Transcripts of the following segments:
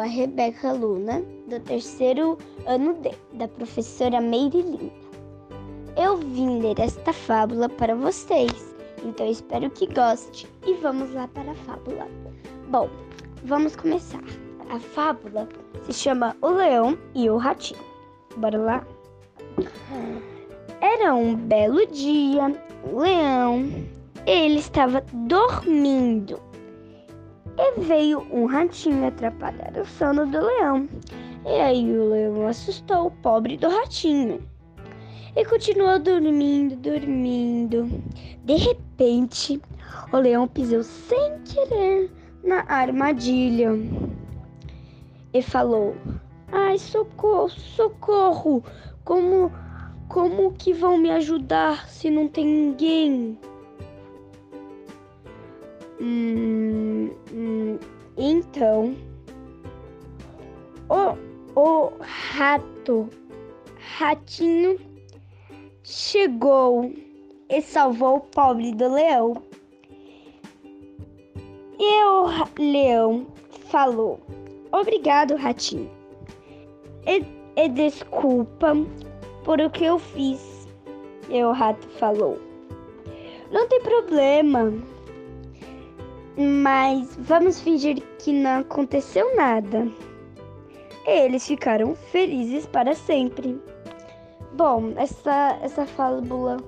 a Rebeca Luna, do terceiro ano D, da professora Meire Linda. Eu vim ler esta fábula para vocês, então espero que goste e vamos lá para a fábula. Bom, vamos começar. A fábula se chama O Leão e o Ratinho. Bora lá? Era um belo dia, o leão, ele estava dormindo e veio um ratinho atrapalhar o sono do leão. E aí o leão assustou o pobre do ratinho. E continuou dormindo, dormindo. De repente, o leão pisou sem querer na armadilha e falou: Ai, socorro, socorro! Como, como que vão me ajudar se não tem ninguém? Hum, então, o, o rato, ratinho, chegou e salvou o pobre do leão. E o leão falou: Obrigado, ratinho. E, e desculpa por o que eu fiz. E o rato falou: Não tem problema mas vamos fingir que não aconteceu nada. Eles ficaram felizes para sempre. Bom, essa, essa fábula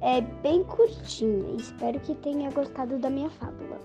é bem curtinha. Espero que tenha gostado da minha fábula.